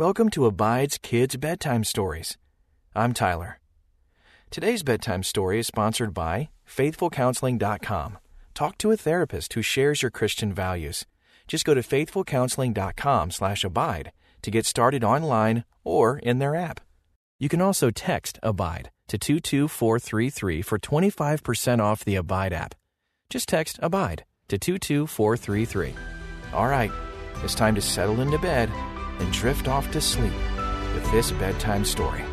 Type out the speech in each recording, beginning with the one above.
Welcome to Abide's Kids Bedtime Stories. I'm Tyler. Today's bedtime story is sponsored by FaithfulCounseling.com. Talk to a therapist who shares your Christian values. Just go to FaithfulCounseling.com slash abide to get started online or in their app. You can also text ABIDE to 22433 for 25% off the Abide app. Just text ABIDE to 22433. All right, it's time to settle into bed and drift off to sleep with this bedtime story.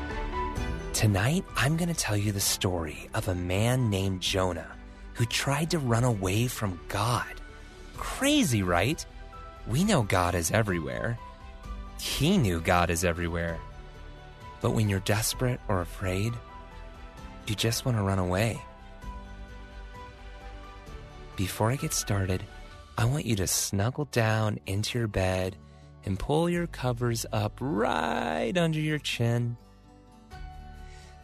Tonight, I'm going to tell you the story of a man named Jonah who tried to run away from God. Crazy, right? We know God is everywhere. He knew God is everywhere. But when you're desperate or afraid, you just want to run away. Before I get started, I want you to snuggle down into your bed and pull your covers up right under your chin.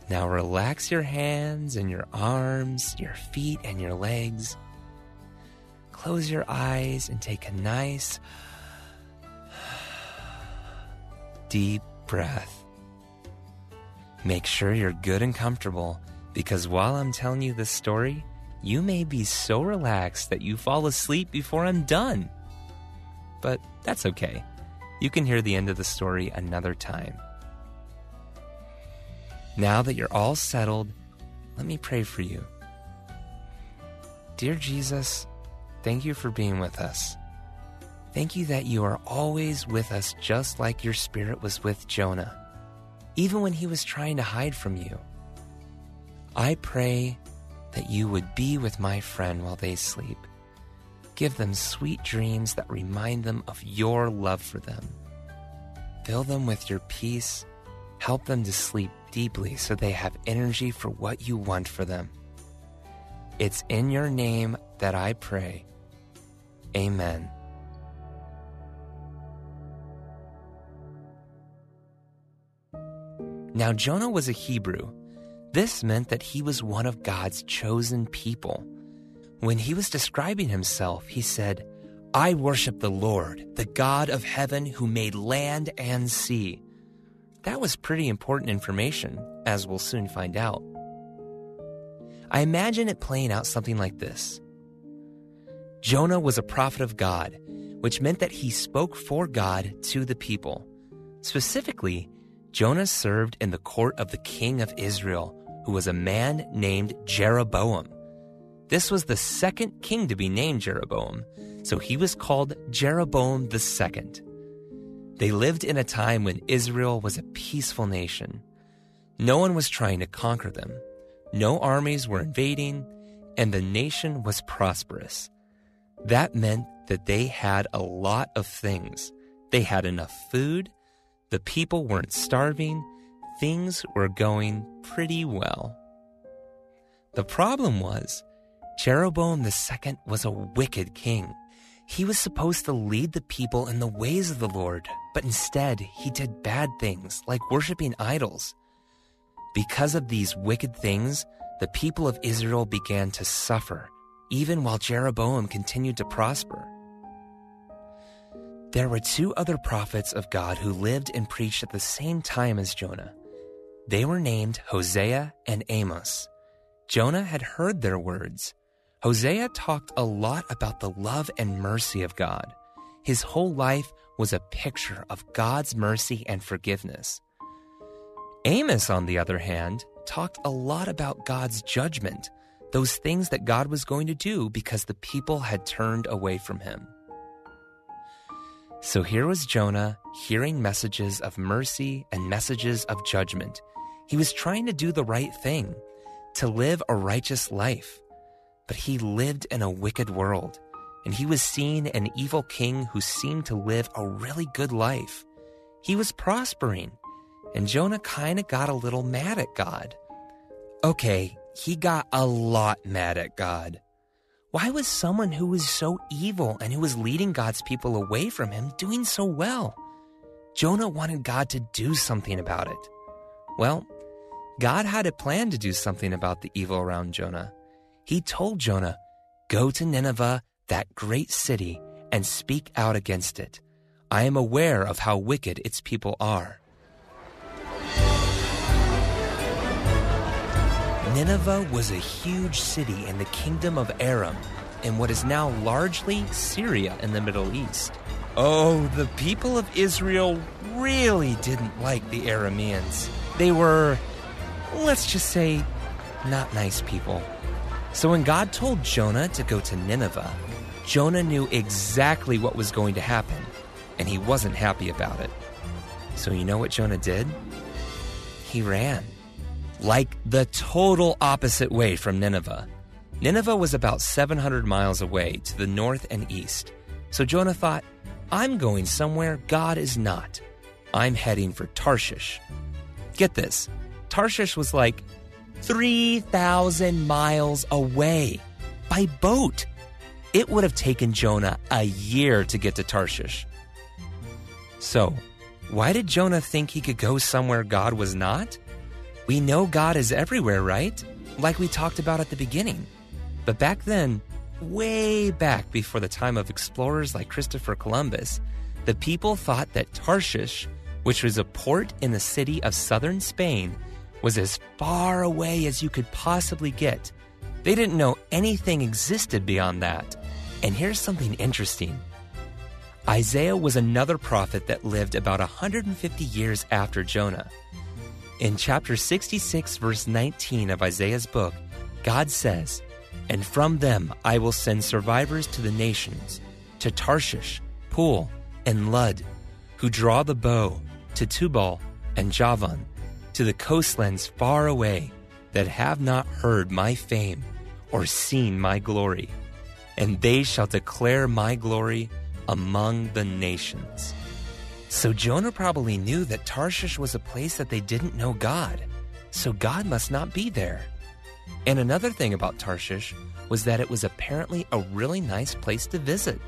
Now relax your hands and your arms, your feet and your legs. Close your eyes and take a nice, deep breath. Make sure you're good and comfortable because while I'm telling you this story, you may be so relaxed that you fall asleep before I'm done. But that's okay. You can hear the end of the story another time. Now that you're all settled, let me pray for you. Dear Jesus, thank you for being with us. Thank you that you are always with us, just like your spirit was with Jonah, even when he was trying to hide from you. I pray that you would be with my friend while they sleep Give them sweet dreams that remind them of your love for them. Fill them with your peace. Help them to sleep deeply so they have energy for what you want for them. It's in your name that I pray. Amen. Now, Jonah was a Hebrew. This meant that he was one of God's chosen people. When he was describing himself, he said, I worship the Lord, the God of heaven who made land and sea. That was pretty important information, as we'll soon find out. I imagine it playing out something like this Jonah was a prophet of God, which meant that he spoke for God to the people. Specifically, Jonah served in the court of the king of Israel, who was a man named Jeroboam. This was the second king to be named Jeroboam, so he was called Jeroboam II. They lived in a time when Israel was a peaceful nation. No one was trying to conquer them, no armies were invading, and the nation was prosperous. That meant that they had a lot of things. They had enough food, the people weren't starving, things were going pretty well. The problem was, Jeroboam II was a wicked king. He was supposed to lead the people in the ways of the Lord, but instead he did bad things like worshiping idols. Because of these wicked things, the people of Israel began to suffer, even while Jeroboam continued to prosper. There were two other prophets of God who lived and preached at the same time as Jonah. They were named Hosea and Amos. Jonah had heard their words Hosea talked a lot about the love and mercy of God. His whole life was a picture of God's mercy and forgiveness. Amos, on the other hand, talked a lot about God's judgment, those things that God was going to do because the people had turned away from him. So here was Jonah hearing messages of mercy and messages of judgment. He was trying to do the right thing, to live a righteous life. But he lived in a wicked world, and he was seeing an evil king who seemed to live a really good life. He was prospering, and Jonah kind of got a little mad at God. Okay, he got a lot mad at God. Why was someone who was so evil and who was leading God's people away from him doing so well? Jonah wanted God to do something about it. Well, God had a plan to do something about the evil around Jonah he told Jonah, Go to Nineveh, that great city, and speak out against it. I am aware of how wicked its people are. Nineveh was a huge city in the kingdom of Aram, in what is now largely Syria in the Middle East. Oh, the people of Israel really didn't like the Arameans. They were, let's just say, not nice people. So when God told Jonah to go to Nineveh, Jonah knew exactly what was going to happen, and he wasn't happy about it. So you know what Jonah did? He ran. Like the total opposite way from Nineveh. Nineveh was about 700 miles away to the north and east. So Jonah thought, I'm going somewhere God is not. I'm heading for Tarshish. Get this Tarshish was like 3,000 miles away by boat. It would have taken Jonah a year to get to Tarshish. So, why did Jonah think he could go somewhere God was not? We know God is everywhere, right? Like we talked about at the beginning. But back then, way back before the time of explorers like Christopher Columbus, the people thought that Tarshish, which was a port in the city of southern Spain, was as far away as you could possibly get. They didn't know anything existed beyond that. And here's something interesting Isaiah was another prophet that lived about 150 years after Jonah. In chapter 66, verse 19 of Isaiah's book, God says, And from them I will send survivors to the nations, to Tarshish, Pul, and Lud, who draw the bow, to Tubal and Javan to the coastlands far away that have not heard my fame or seen my glory, and they shall declare my glory among the nations. So Jonah probably knew that Tarshish was a place that they didn't know God, so God must not be there. And another thing about Tarshish was that it was apparently a really nice place to visit.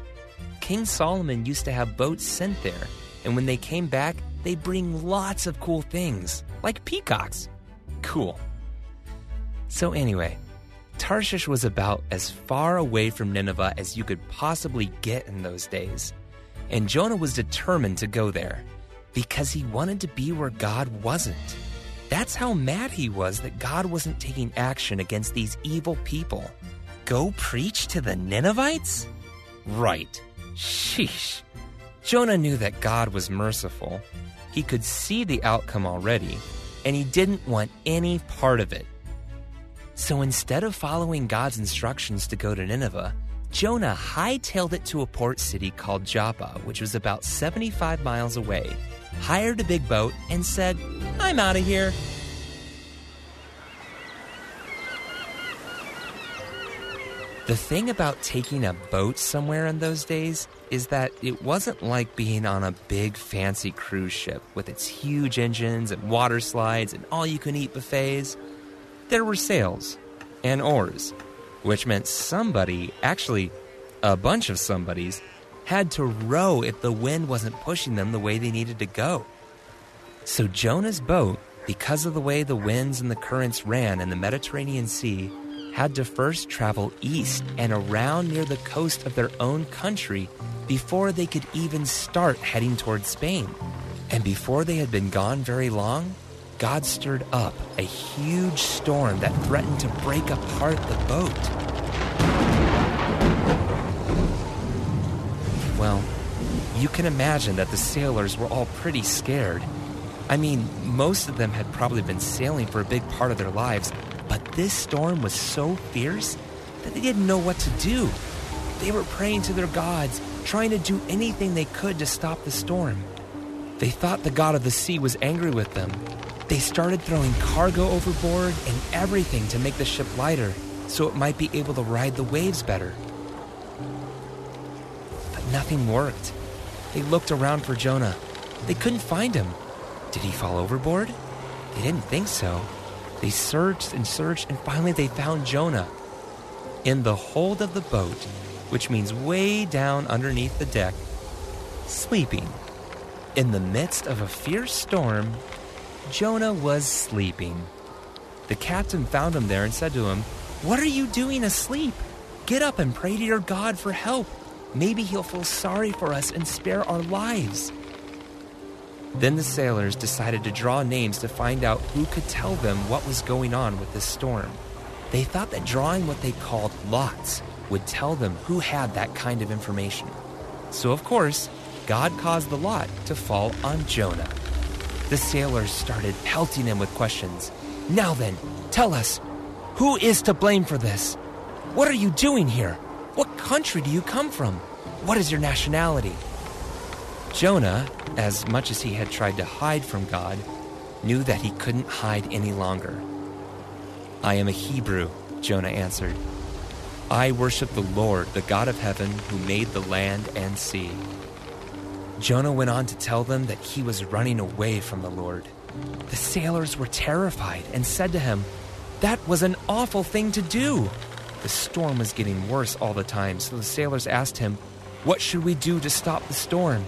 King Solomon used to have boats sent there, and when they came back, they bring lots of cool things like peacocks. Cool. So, anyway, Tarshish was about as far away from Nineveh as you could possibly get in those days. And Jonah was determined to go there because he wanted to be where God wasn't. That's how mad he was that God wasn't taking action against these evil people. Go preach to the Ninevites? Right. Sheesh. Jonah knew that God was merciful. He could see the outcome already, and he didn't want any part of it. So instead of following God's instructions to go to Nineveh, Jonah hightailed it to a port city called Joppa, which was about 75 miles away, hired a big boat, and said, I'm out of here. The thing about taking a boat somewhere in those days is that it wasn't like being on a big fancy cruise ship with its huge engines and water slides and all you can eat buffets. There were sails and oars, which meant somebody, actually, a bunch of somebodies, had to row if the wind wasn't pushing them the way they needed to go. So Jonah's boat, because of the way the winds and the currents ran in the Mediterranean Sea, had to first travel east and around near the coast of their own country before they could even start heading toward Spain. And before they had been gone very long, God stirred up a huge storm that threatened to break apart the boat. Well, you can imagine that the sailors were all pretty scared. I mean, most of them had probably been sailing for a big part of their lives, but this storm was so fierce that they didn't know what to do. They were praying to their gods, trying to do anything they could to stop the storm. They thought the god of the sea was angry with them. They started throwing cargo overboard and everything to make the ship lighter so it might be able to ride the waves better. But nothing worked. They looked around for Jonah. They couldn't find him. Did he fall overboard? They didn't think so. They searched and searched, and finally they found Jonah in the hold of the boat, which means way down underneath the deck, sleeping. In the midst of a fierce storm, Jonah was sleeping. The captain found him there and said to him, What are you doing asleep? Get up and pray to your God for help. Maybe he'll feel sorry for us and spare our lives. Then the sailors decided to draw names to find out who could tell them what was going on with this storm. They thought that drawing what they called lots would tell them who had that kind of information. So, of course, God caused the lot to fall on Jonah. The sailors started pelting him with questions. Now then, tell us, who is to blame for this? What are you doing here? What country do you come from? What is your nationality? Jonah, as much as he had tried to hide from God, knew that he couldn't hide any longer. I am a Hebrew, Jonah answered. I worship the Lord, the God of heaven, who made the land and sea. Jonah went on to tell them that he was running away from the Lord. The sailors were terrified and said to him, That was an awful thing to do. The storm was getting worse all the time, so the sailors asked him, What should we do to stop the storm?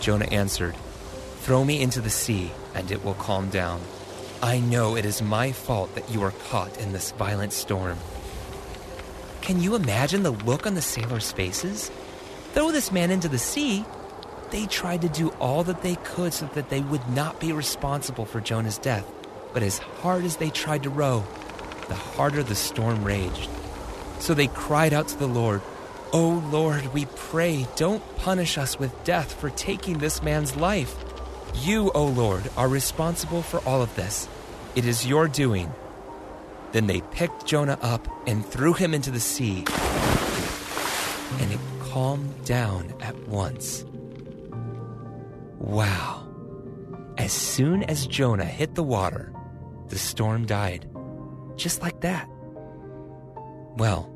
Jonah answered, Throw me into the sea, and it will calm down. I know it is my fault that you are caught in this violent storm. Can you imagine the look on the sailors' faces? Throw this man into the sea? They tried to do all that they could so that they would not be responsible for Jonah's death. But as hard as they tried to row, the harder the storm raged. So they cried out to the Lord, O oh Lord, we pray, don't punish us with death for taking this man's life. You, O oh Lord, are responsible for all of this. It is your doing. Then they picked Jonah up and threw him into the sea, and it calmed down at once. Wow. As soon as Jonah hit the water, the storm died. Just like that. Well,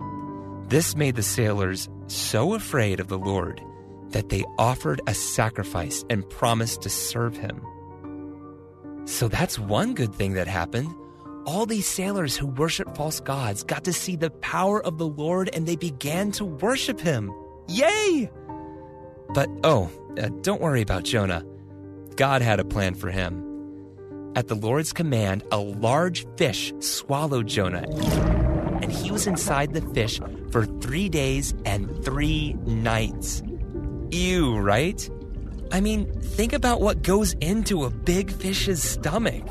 this made the sailors so afraid of the Lord that they offered a sacrifice and promised to serve him. So that's one good thing that happened. All these sailors who worship false gods got to see the power of the Lord and they began to worship him. Yay! But oh, uh, don't worry about Jonah. God had a plan for him. At the Lord's command, a large fish swallowed Jonah, and he was inside the fish for three days and three nights. Ew, right? I mean, think about what goes into a big fish's stomach.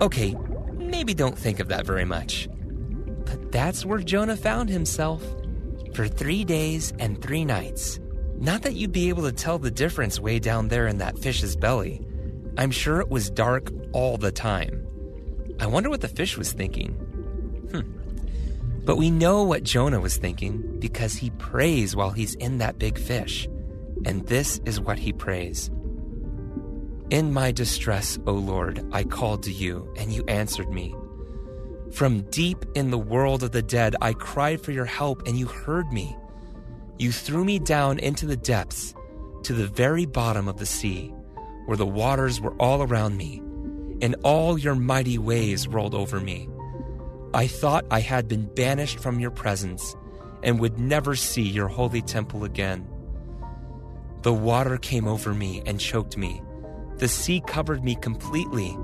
Okay, maybe don't think of that very much. But that's where Jonah found himself for three days and three nights. Not that you'd be able to tell the difference way down there in that fish's belly. I'm sure it was dark all the time. I wonder what the fish was thinking. Hmm. But we know what Jonah was thinking because he prays while he's in that big fish. And this is what he prays In my distress, O Lord, I called to you, and you answered me. From deep in the world of the dead, I cried for your help, and you heard me. You threw me down into the depths, to the very bottom of the sea, where the waters were all around me, and all your mighty waves rolled over me. I thought I had been banished from your presence and would never see your holy temple again. The water came over me and choked me. The sea covered me completely.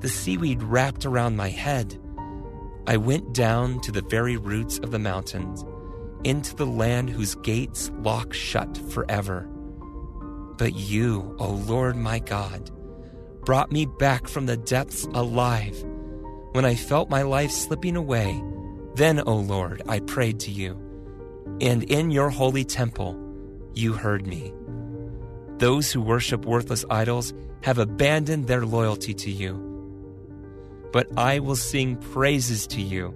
The seaweed wrapped around my head. I went down to the very roots of the mountains, into the land whose gates lock shut forever. But you, O Lord my God, brought me back from the depths alive when I felt my life slipping away, then, O Lord, I prayed to you. And in your holy temple, you heard me. Those who worship worthless idols have abandoned their loyalty to you. But I will sing praises to you.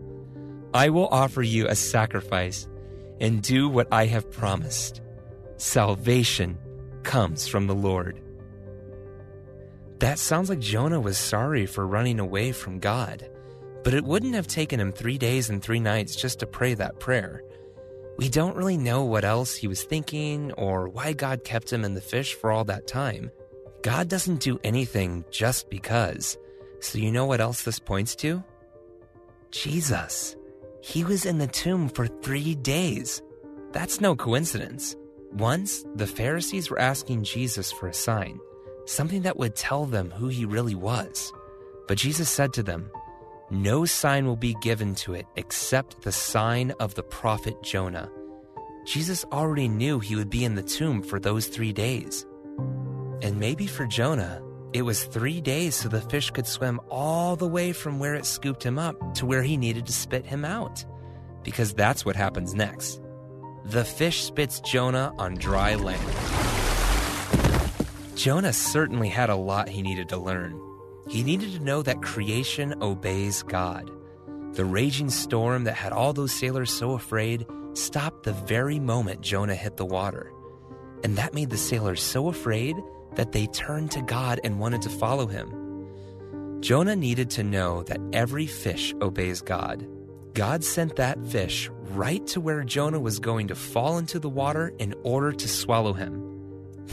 I will offer you a sacrifice and do what I have promised. Salvation comes from the Lord. That sounds like Jonah was sorry for running away from God, but it wouldn't have taken him three days and three nights just to pray that prayer. We don't really know what else he was thinking or why God kept him in the fish for all that time. God doesn't do anything just because. So, you know what else this points to? Jesus. He was in the tomb for three days. That's no coincidence. Once, the Pharisees were asking Jesus for a sign something that would tell them who he really was. But Jesus said to them, No sign will be given to it except the sign of the prophet Jonah. Jesus already knew he would be in the tomb for those three days. And maybe for Jonah, it was three days so the fish could swim all the way from where it scooped him up to where he needed to spit him out. Because that's what happens next. The fish spits Jonah on dry land. Jonah certainly had a lot he needed to learn. He needed to know that creation obeys God. The raging storm that had all those sailors so afraid stopped the very moment Jonah hit the water. And that made the sailors so afraid that they turned to God and wanted to follow him. Jonah needed to know that every fish obeys God. God sent that fish right to where Jonah was going to fall into the water in order to swallow him.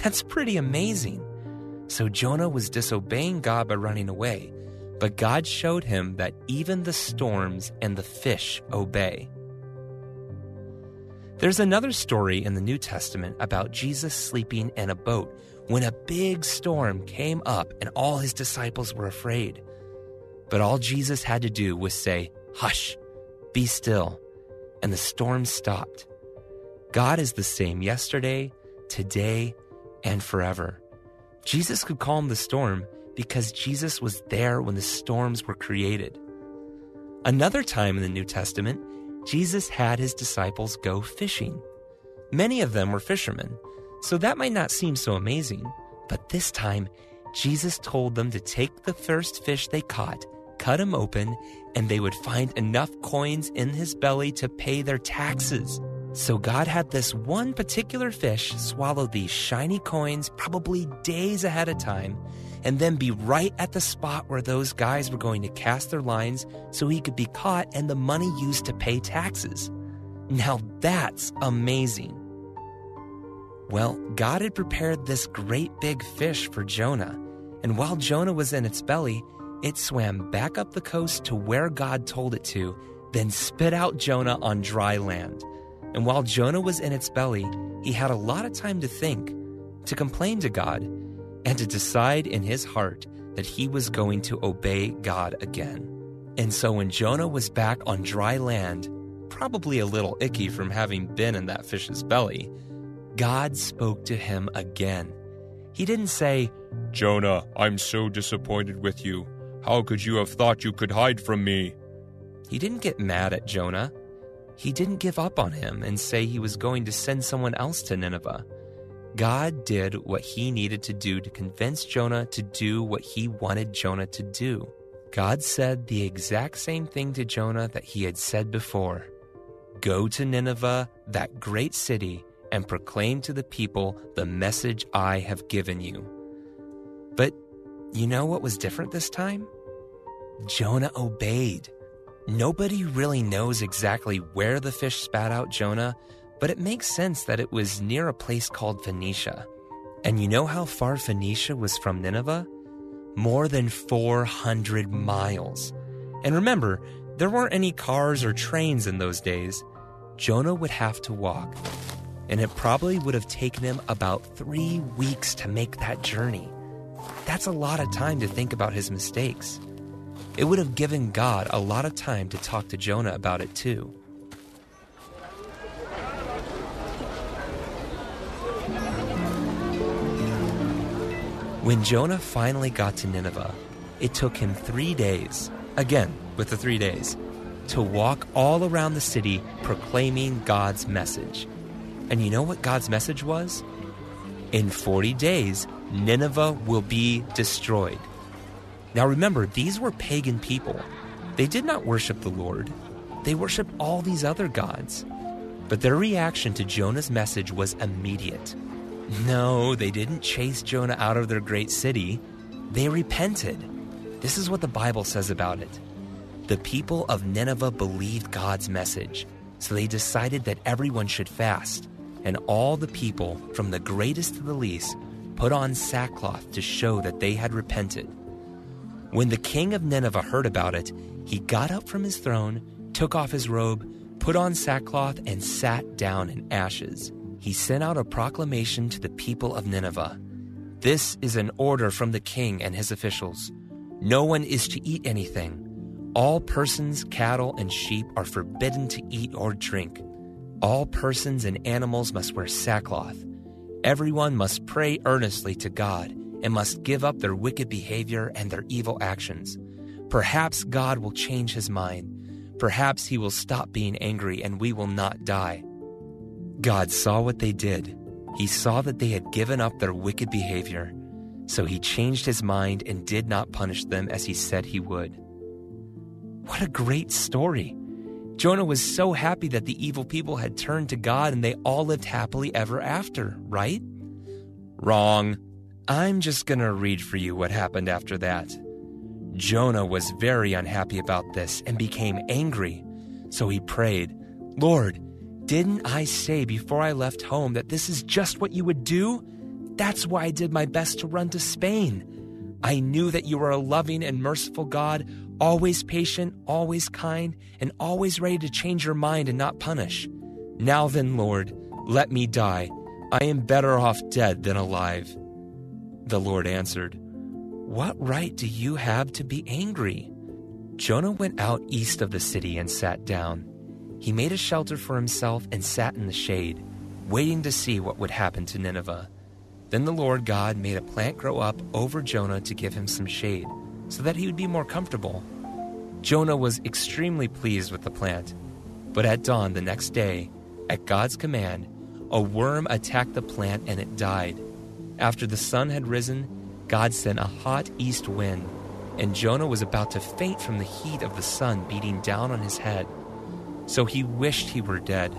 That's pretty amazing. So Jonah was disobeying God by running away, but God showed him that even the storms and the fish obey. There's another story in the New Testament about Jesus sleeping in a boat when a big storm came up and all his disciples were afraid. But all Jesus had to do was say, Hush, be still, and the storm stopped. God is the same yesterday, today, and forever. Jesus could calm the storm because Jesus was there when the storms were created. Another time in the New Testament, Jesus had his disciples go fishing. Many of them were fishermen, so that might not seem so amazing. But this time, Jesus told them to take the first fish they caught, cut him open, and they would find enough coins in his belly to pay their taxes. So God had this one particular fish swallow these shiny coins probably days ahead of time and then be right at the spot where those guys were going to cast their lines so he could be caught and the money used to pay taxes. Now that's amazing. Well, God had prepared this great big fish for Jonah, and while Jonah was in its belly, it swam back up the coast to where God told it to, then spit out Jonah on dry land. And while Jonah was in its belly, he had a lot of time to think, to complain to God, and to decide in his heart that he was going to obey God again. And so when Jonah was back on dry land, probably a little icky from having been in that fish's belly, God spoke to him again. He didn't say, Jonah, I'm so disappointed with you. How could you have thought you could hide from me? He didn't get mad at Jonah. He didn't give up on him and say he was going to send someone else to Nineveh. God did what he needed to do to convince Jonah to do what he wanted Jonah to do. God said the exact same thing to Jonah that he had said before Go to Nineveh, that great city, and proclaim to the people the message I have given you. But you know what was different this time? Jonah obeyed. Nobody really knows exactly where the fish spat out Jonah, but it makes sense that it was near a place called Phoenicia. And you know how far Phoenicia was from Nineveh? More than 400 miles. And remember, there weren't any cars or trains in those days. Jonah would have to walk. And it probably would have taken him about three weeks to make that journey. That's a lot of time to think about his mistakes. It would have given God a lot of time to talk to Jonah about it too. When Jonah finally got to Nineveh, it took him three days, again with the three days, to walk all around the city proclaiming God's message. And you know what God's message was? In 40 days, Nineveh will be destroyed. Now remember, these were pagan people. They did not worship the Lord, they worshiped all these other gods. But their reaction to Jonah's message was immediate. No, they didn't chase Jonah out of their great city. They repented. This is what the Bible says about it. The people of Nineveh believed God's message, so they decided that everyone should fast, and all the people, from the greatest to the least, put on sackcloth to show that they had repented. When the king of Nineveh heard about it, he got up from his throne, took off his robe, put on sackcloth, and sat down in ashes he sent out a proclamation to the people of Nineveh This is an order from the king and his officials. No one is to eat anything. All persons, cattle, and sheep are forbidden to eat or drink. all persons and animals must wear sackcloth. Everyone must pray earnestly to God and must give up their wicked behavior and their evil actions. Perhaps God will change his mind. Perhaps he will stop being angry and we will not die. God saw what they did. He saw that they had given up their wicked behavior. So he changed his mind and did not punish them as he said he would. What a great story! Jonah was so happy that the evil people had turned to God and they all lived happily ever after, right? Wrong. I'm just going to read for you what happened after that. Jonah was very unhappy about this and became angry. So he prayed, Lord, didn't I say before I left home that this is just what you would do? That's why I did my best to run to Spain. I knew that you are a loving and merciful God, always patient, always kind, and always ready to change your mind and not punish. Now then, Lord, let me die. I am better off dead than alive. The Lord answered, What right do you have to be angry? Jonah went out east of the city and sat down. He made a shelter for himself and sat in the shade, waiting to see what would happen to Nineveh. Then the Lord God made a plant grow up over Jonah to give him some shade, so that he would be more comfortable. Jonah was extremely pleased with the plant. But at dawn the next day, at God's command, a worm attacked the plant and it died. After the sun had risen, God sent a hot east wind, and Jonah was about to faint from the heat of the sun beating down on his head. So he wished he were dead.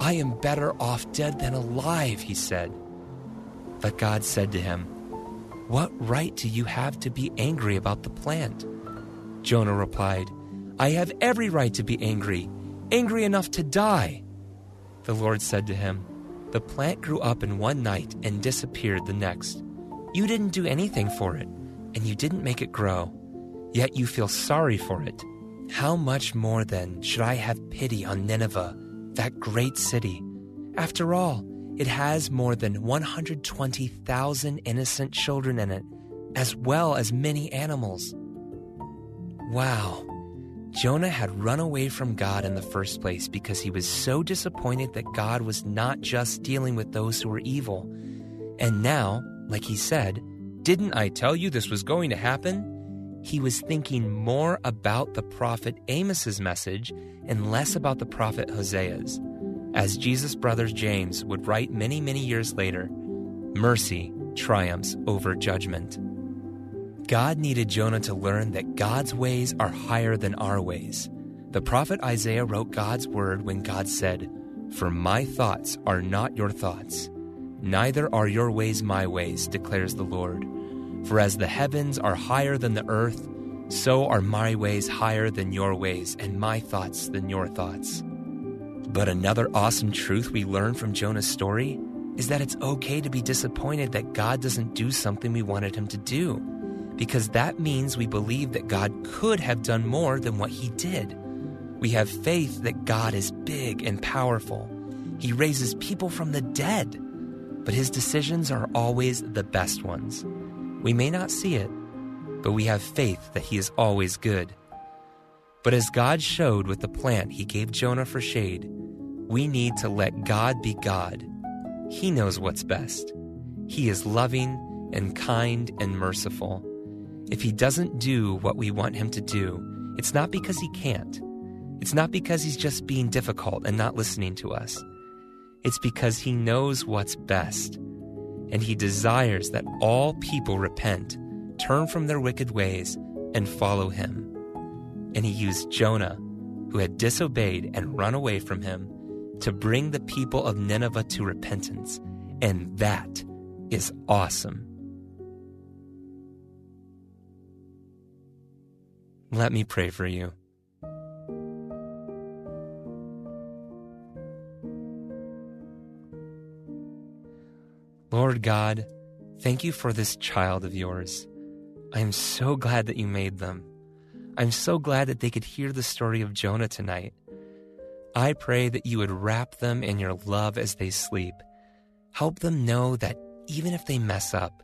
I am better off dead than alive, he said. But God said to him, What right do you have to be angry about the plant? Jonah replied, I have every right to be angry, angry enough to die. The Lord said to him, The plant grew up in one night and disappeared the next. You didn't do anything for it, and you didn't make it grow, yet you feel sorry for it. How much more then should I have pity on Nineveh, that great city? After all, it has more than 120,000 innocent children in it, as well as many animals. Wow. Jonah had run away from God in the first place because he was so disappointed that God was not just dealing with those who were evil. And now, like he said, didn't I tell you this was going to happen? he was thinking more about the prophet Amos's message and less about the prophet Hosea's. As Jesus' brother James would write many, many years later, mercy triumphs over judgment. God needed Jonah to learn that God's ways are higher than our ways. The prophet Isaiah wrote God's word when God said, For my thoughts are not your thoughts, neither are your ways my ways, declares the Lord. For as the heavens are higher than the earth, so are my ways higher than your ways, and my thoughts than your thoughts. But another awesome truth we learn from Jonah's story is that it's okay to be disappointed that God doesn't do something we wanted him to do, because that means we believe that God could have done more than what he did. We have faith that God is big and powerful. He raises people from the dead, but his decisions are always the best ones. We may not see it, but we have faith that He is always good. But as God showed with the plant He gave Jonah for shade, we need to let God be God. He knows what's best. He is loving and kind and merciful. If He doesn't do what we want Him to do, it's not because He can't. It's not because He's just being difficult and not listening to us. It's because He knows what's best and he desires that all people repent, turn from their wicked ways, and follow him. And he used Jonah, who had disobeyed and run away from him, to bring the people of Nineveh to repentance. And that is awesome. Let me pray for you. Lord God, thank you for this child of yours. I am so glad that you made them. I'm so glad that they could hear the story of Jonah tonight. I pray that you would wrap them in your love as they sleep. Help them know that even if they mess up,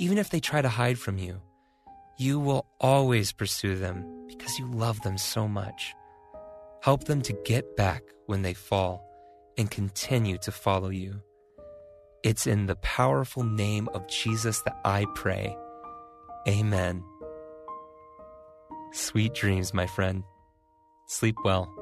even if they try to hide from you, you will always pursue them because you love them so much. Help them to get back when they fall and continue to follow you. It's in the powerful name of Jesus that I pray. Amen. Sweet dreams, my friend. Sleep well.